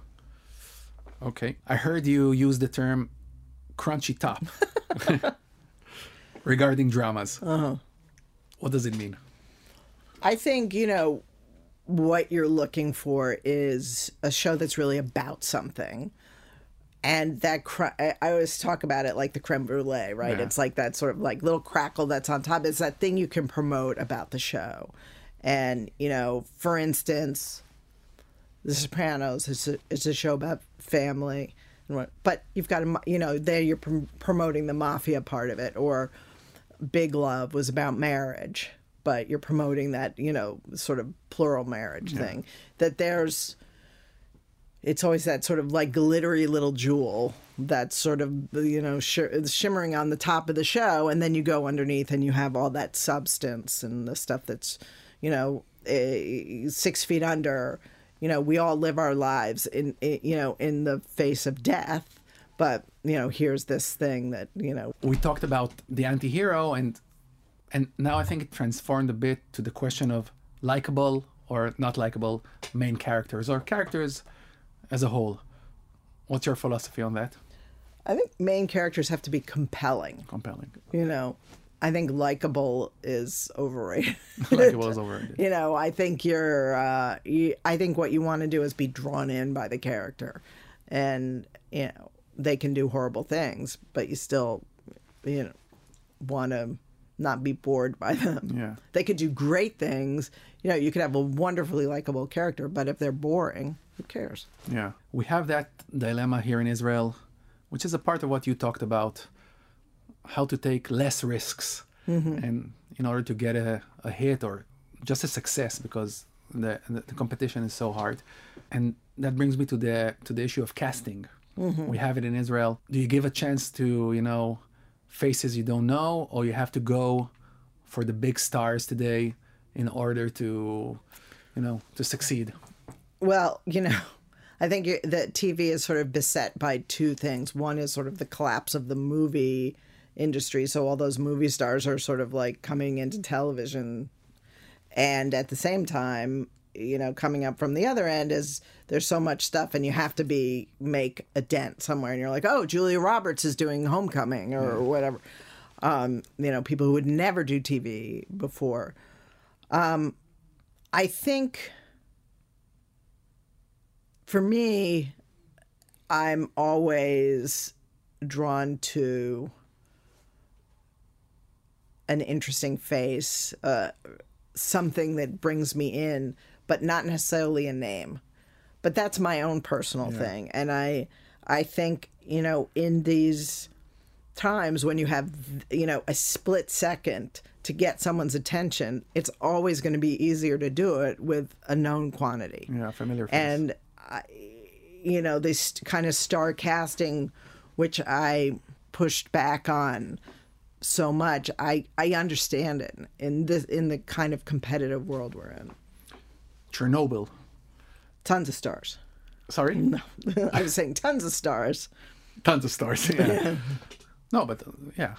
Okay. I heard you use the term crunchy top regarding dramas. Uh-huh. What does it mean? I think, you know, what you're looking for is a show that's really about something. And that, cr- I always talk about it like the creme brulee, right? Yeah. It's like that sort of like little crackle that's on top. It's that thing you can promote about the show. And, you know, for instance, The Sopranos is a, is a show about family. what- But you've got to, you know, there you're prom- promoting the mafia part of it. Or Big Love was about marriage, but you're promoting that, you know, sort of plural marriage thing. That there's, it's always that sort of like glittery little jewel that's sort of, you know, sh- shimmering on the top of the show. And then you go underneath and you have all that substance and the stuff that's, you know, eh, six feet under. You know, we all live our lives in, in, you know, in the face of death. But, you know, here's this thing that, you know, we talked about the anti-hero and and now I think it transformed a bit to the question of likable or not likable main characters or characters as a whole. What's your philosophy on that? I think main characters have to be compelling. Compelling. You know, I think likable is overrated. Likable is overrated. you know, I think you're. Uh, you, I think what you want to do is be drawn in by the character, and you know they can do horrible things, but you still, you know, want to not be bored by them. Yeah. They could do great things. You know, you could have a wonderfully likable character, but if they're boring, who cares? Yeah. We have that dilemma here in Israel, which is a part of what you talked about how to take less risks mm-hmm. and in order to get a, a hit or just a success because the, the, the competition is so hard. And that brings me to the to the issue of casting. Mm-hmm. We have it in Israel. Do you give a chance to, you know, faces you don't know or you have to go for the big stars today in order to, you know, to succeed? Well, you know, I think that TV is sort of beset by two things. One is sort of the collapse of the movie industry. So all those movie stars are sort of like coming into television. And at the same time, you know, coming up from the other end is there's so much stuff and you have to be make a dent somewhere. And you're like, oh, Julia Roberts is doing Homecoming or whatever. Um, you know, people who would never do TV before. Um, I think for me, I'm always drawn to an interesting face, uh, something that brings me in, but not necessarily a name. But that's my own personal thing, and I, I think you know, in these times when you have you know a split second to get someone's attention, it's always going to be easier to do it with a known quantity Yeah, familiar face. and you know this kind of star casting which i pushed back on so much i i understand it in this in the kind of competitive world we're in Chernobyl. tons of stars Sorry? i was saying tons of stars Tons of stars. Yeah. no, but uh, yeah.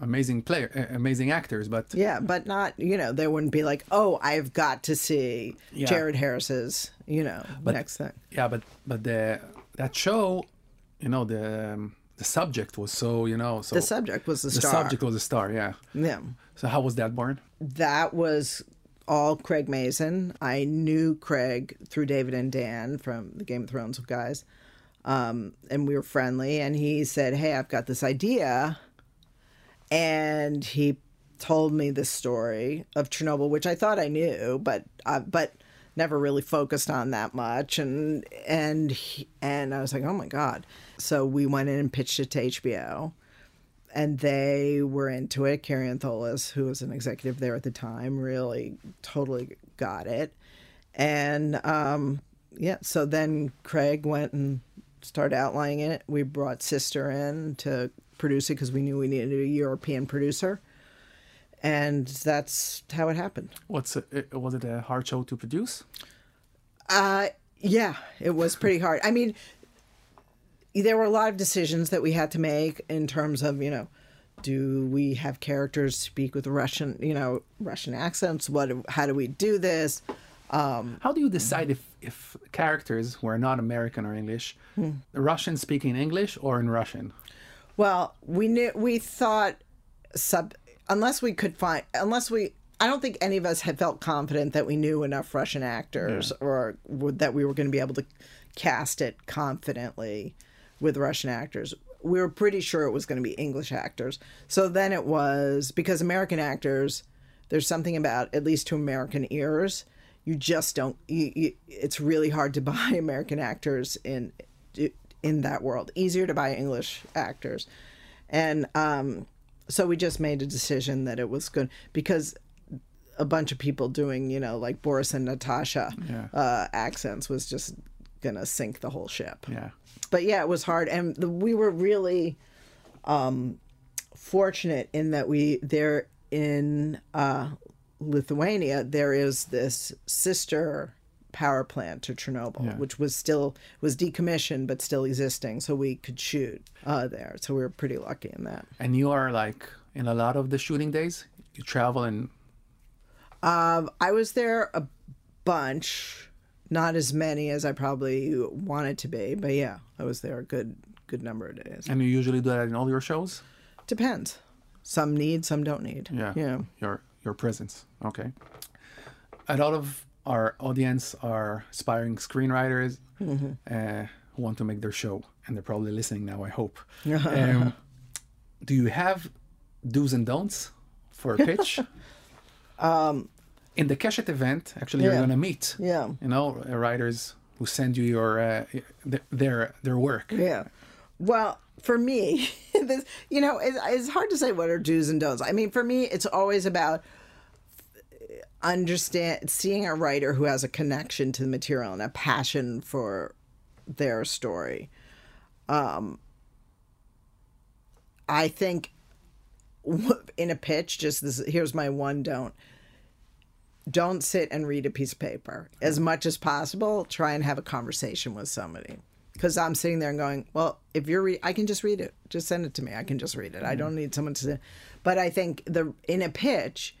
Amazing player, amazing actors, but yeah but not you know there wouldn't be like oh i've got to see Yeah. jared harris's you know but, next thing yeah, but but the that show, you know, the um, the subject was so, you know, so the subject was the the star subject was the star, yeah. yeah So how was that born? that was all Craig Mazin. I knew Craig through David and Dan from the Game of Thrones guys. Um, and we were friendly. And he said, Hey, I've got this idea. And he told me this story of Chernobyl, which I thought I knew, but uh, but never really focused on that much. And and he, and I was like, oh my god. So we went in and pitched it to HBO, and they were into it. Kary Antholis, who was an executive there at the time, really totally got it. And um, yeah, so then Craig went and started outlining it. We brought Sister in to produce it because we knew we needed a European producer, and that's how it happened. What's it, was it a hard show to produce? Uh, yeah, it was pretty hard. I mean, there were a lot of decisions that we had to make in terms of you know do we have characters speak with russian you know russian accents what how do we do this um, how do you decide if if characters who are not american or english hmm. russian speaking english or in russian well we knew we thought sub unless we could find unless we I don't think any of us had felt confident that we knew enough Russian actors yeah. or that we were going to be able to cast it confidently with Russian actors. We were pretty sure it was going to be English actors. So then it was because American actors, there's something about, at least to American ears, you just don't, you, you, it's really hard to buy American actors in in that world. Easier to buy English actors. And um, so we just made a decision that it was good because a bunch of people doing, you know, like Boris and Natasha yeah. uh, accents was just gonna sink the whole ship. Yeah but yeah, it was hard, and the, we were really um, fortunate in that we there in uh, Lithuania there is this sister power plant to Chernobyl, yeah. which was still was decommissioned but still existing, so we could shoot uh, there. So we were pretty lucky in that. And you are like in a lot of the shooting days. You travel and. Um, I was there a bunch not as many as I probably wanted to be, but yeah, I was there a good good number of days. And you usually do that in all your shows? Depends. Some need, some don't need. Yeah. Yeah. Your your presence. Okay. A lot of our audience are aspiring screenwriters mm-hmm. uh, who want to make their show, and they're probably listening now. I hope. um, do you have do's and don'ts for a pitch? um, in the Keshet event, actually, yeah. you're gonna meet, yeah, you know, writers who send you your uh, their their work. Yeah. Well, for me, this you know, it's, it's hard to say what are do's and don'ts. I mean, for me, it's always about understand seeing a writer who has a connection to the material and a passion for their story. Um, I think in a pitch, just this. Here's my one don't don't sit and read a piece of paper. As much as possible, try and have a conversation with somebody. Because I'm sitting there and going, well, if you're, re- I can just read it. Just send it to me. I can just read it. Mm-hmm. I don't need someone to. But I think the in a pitch,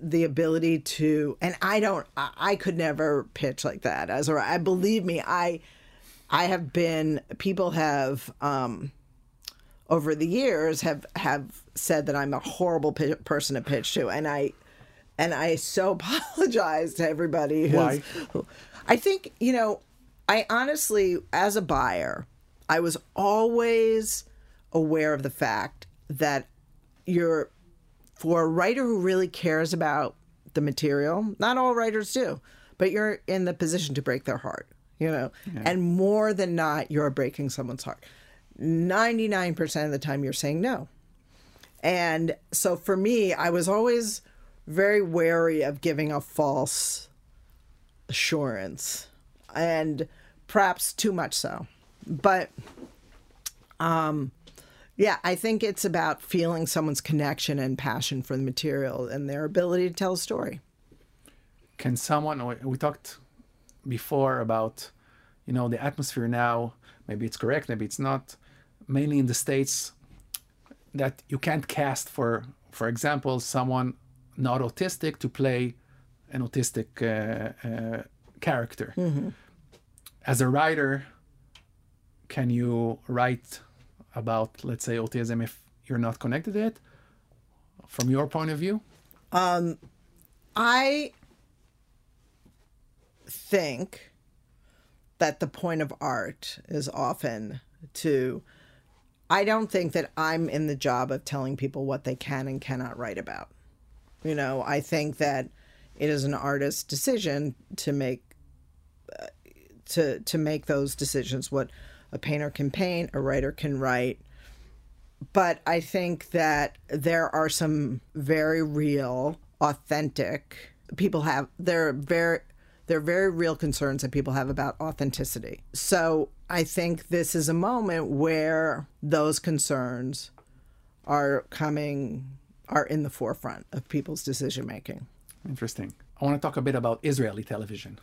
the ability to, and I don't, I, I could never pitch like that. As or I believe me, I, I have been. People have. um over the years have have said that I'm a horrible p- person to pitch to, and I and I so apologize to everybody. Why? I think you know, I honestly, as a buyer, I was always aware of the fact that you're for a writer who really cares about the material. Not all writers do, but you're in the position to break their heart. You know, yeah. and more than not, you're breaking someone's heart. 99% of the time, you're saying no. And so for me, I was always very wary of giving a false assurance and perhaps too much so. But um yeah, I think it's about feeling someone's connection and passion for the material and their ability to tell a story. Can someone we talked before about you know the atmosphere now, maybe it's correct, maybe it's not, mainly in the states that you can't cast for for example someone not autistic to play an autistic uh, uh, character. Mm-hmm. As a writer, can you write about, let's say, autism if you're not connected to it? From your point of view, um, I think that the point of art is often to I don't think that I'm in the job of telling people what they can and cannot write about. You know, I think that it is an artist's decision to make uh, to to make those decisions. What a painter can paint, a writer can write. But I think that there are some very real, authentic people have. There are very there are very real concerns that people have about authenticity. So I think this is a moment where those concerns are coming are in the forefront of people's decision making. Interesting. I want to talk a bit about Israeli television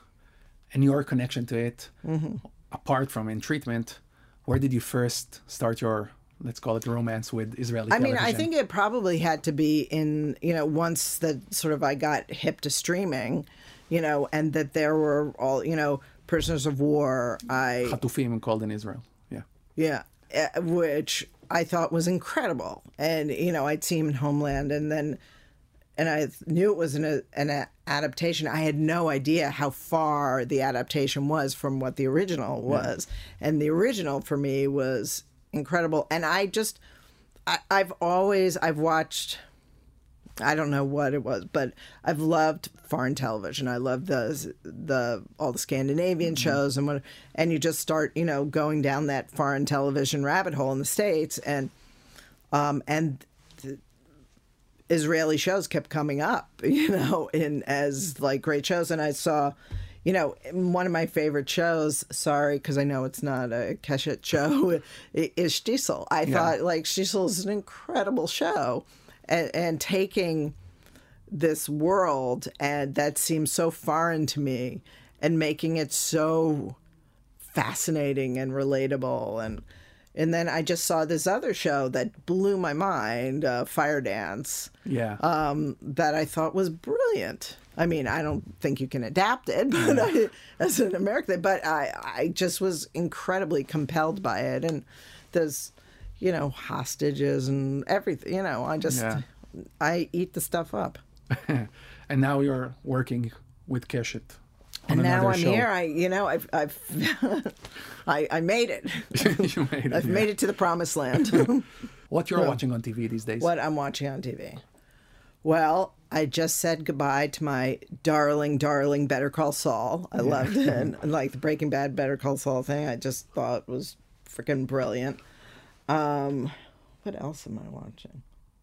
and your connection to it. Mm-hmm. Apart from in treatment, where did you first start your let's call it romance with Israeli I mean, television? I think it probably had to be in, you know, once that sort of I got hip to streaming, you know, and that there were all, you know, prisoners of war. I, Hatufim called in Israel. Yeah. yeah, eh, which I thought was incredible. And, you know, I'd seen Homeland and then, and I knew it was an, an adaptation. I had no idea how far the adaptation was from what the original was. And the original for me was incredible. And I just, I, I've always, I've watched, I don't know what it was, but I've loved foreign television. I love the the all the Scandinavian shows and what, and you just start, you know, going down that foreign television rabbit hole in the states, and um and Israeli shows kept coming up, you know, in as like great shows, and I saw. You know, one of my favorite shows, sorry, because I know it's not a Keshet show, is Shtisel. I thought, like, Shtisel is an incredible show. And, and taking this world and that seems so foreign to me and making it so fascinating and relatable and and then I just saw this other show that blew my mind, uh, Fire Dance, Yeah. um, that I thought was brilliant. I mean, I don't think you can adapt it, but I, as an American, but I, I just was incredibly compelled by it. And there's, you know, hostages and everything. You know, I just, Yeah. I eat the stuff up. and now you're working with Keshet. And now I'm show. here. I, you know, I've, I've, I, I made it. you made it. I've yeah. made it to the promised land. What you're watching on TV these days? what I'm watching on TV. Well, I just said goodbye to my darling, darling Better Call Saul. I loved it. And like the Breaking Bad Better Call Saul thing, I just thought was freaking brilliant. Um, what else am I watching?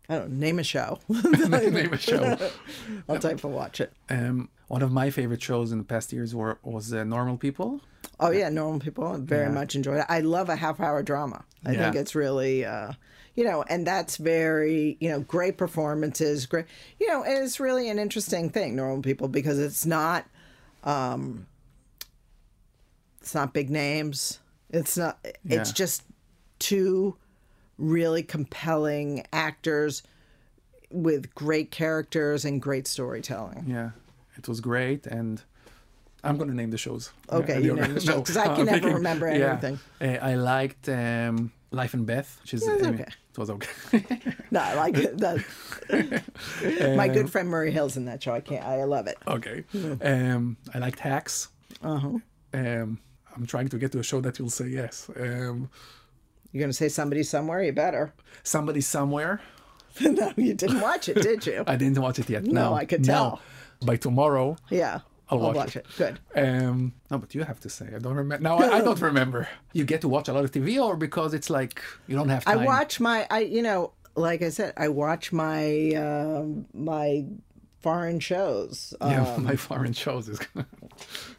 I don't know, name a show. Name a show. I'll type for watch it. Um, one of my favorite shows in the past years were was uh, Normal People. Oh yeah, normal people very Yeah. much enjoyed it. I love a half hour drama. I Yeah. think it's really uh you know, and that's very, you know, great performances, great you know, and it's really an interesting thing, normal people, because it's not um it's not big names. It's not it's Yeah. just two really compelling actors with great characters and great storytelling. Yeah, it was great, and I'm gonna name the shows. Okay, Uh, you name the shows, 'cause I can never thinking- remember yeah. everything. Uh, I liked um, Life and Beth, which is Yeah, it's I mean, okay. it was okay. No, I like it. That, my good friend Murray Hill's in that show. I can't. I love it. okay. Um, I liked Hacks. Uh-huh. Um, I'm trying to get to a show that you'll say yes. Um, You're gonna say somebody somewhere. You better. Somebody somewhere. no, you didn't watch it, did you? I didn't watch it yet. No, No, I could no. tell. By tomorrow, Yeah, I'll watch it. Good. Um, no, but you have to say. I don't remember. Now I, I don't remember. You get to watch a lot of TV, or because it's like you don't have to I watch my. I you know, like I said, I watch my um my foreign shows. Uh, Yeah, my foreign shows is.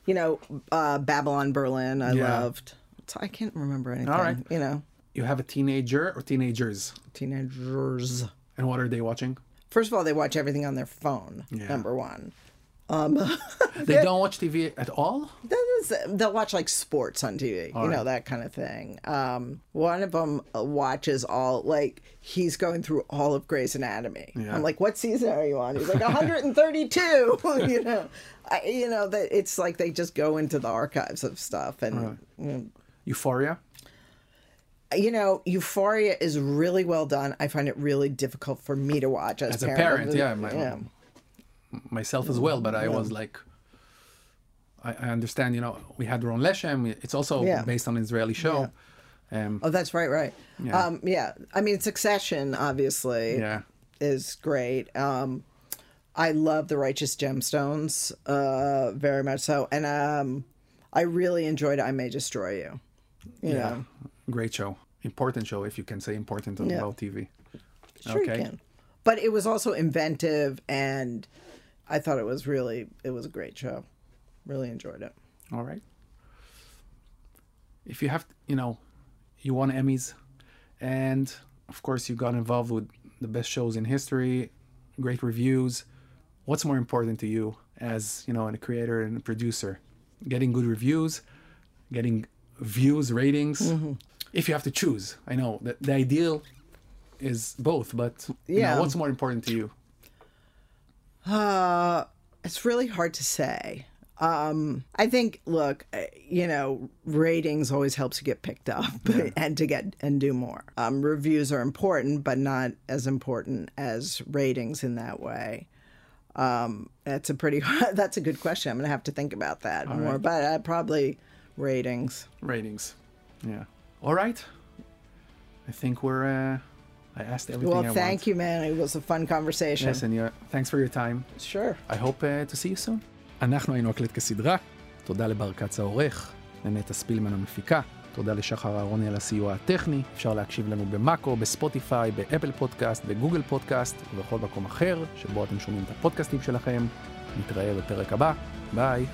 you know, uh, Babylon Berlin. I Yeah. loved. So I can't remember anything. All right. You know, you have a teenager or teenagers, teenagers. and what are they watching? First of all, they watch everything on their phone. Yeah. Number one. They don't watch TV at all. Is- They'll watch like sports on TV, you know, right. that kind of thing. Um, one of them watches all, like, he's going through all of Grey's Anatomy. Yeah. I'm like, what season are you on? He's like, 132, you know. I, you know, that it's like they just go into the archives of stuff. And, mm, Euphoria. You know, Euphoria is really well done. I find it really difficult for me to watch as, As a parent, yeah, my- yeah. myself as well, but I was like, I, I understand. You know, we had Ron Leshem. It's also Yeah. based on an Israeli show. Um, Oh, that's right, right. Yeah. Um, yeah. I mean, Succession, obviously. yeah, is great. Um, I love the Righteous Gemstones uh, very much so, and um, I really enjoyed I May Destroy You. You Yeah. know, Great show. Important show, if you can say important on Yeah. TV. sure Okay. you can. But it was also inventive, and I thought it was really it was a great show. Really enjoyed it. All right. If you have, you know, you won Emmys, and of course you got involved with the best shows in history, great reviews. What's more important to you as you know, a creator and a producer? Getting good reviews, getting views, ratings. Mm-hmm. If you have to choose, I know that the ideal is both, but you know, Yeah. what's more important to you? Uh, it's really hard to say. Um, I think, look, uh, you know, ratings always helps you get picked up and to get and do more. Um, reviews are important, but not as important as ratings in that way. Um, that's a pretty that's a good question. I'm gonna have to think about that more, right. but uh, probably ratings. Ratings. Yeah. All right. I think we're. Uh, I asked everything Well, I thank want. you, man. It was a fun conversation. Yes, and yeah, thanks for your time. Sure. I hope uh, to see you soon. אנחנו היינו הקלט כסדרה. תודה לבר כץ העורך, לנטע ספילמן המפיקה, תודה לשחר אהרוני על הסיוע הטכני. אפשר להקשיב לנו במאקו, בספוטיפיי, באפל פודקאסט, בגוגל פודקאסט ובכל מקום אחר שבו אתם שומעים את הפודקאסטים שלכם. נתראה בפרק הבא. ביי.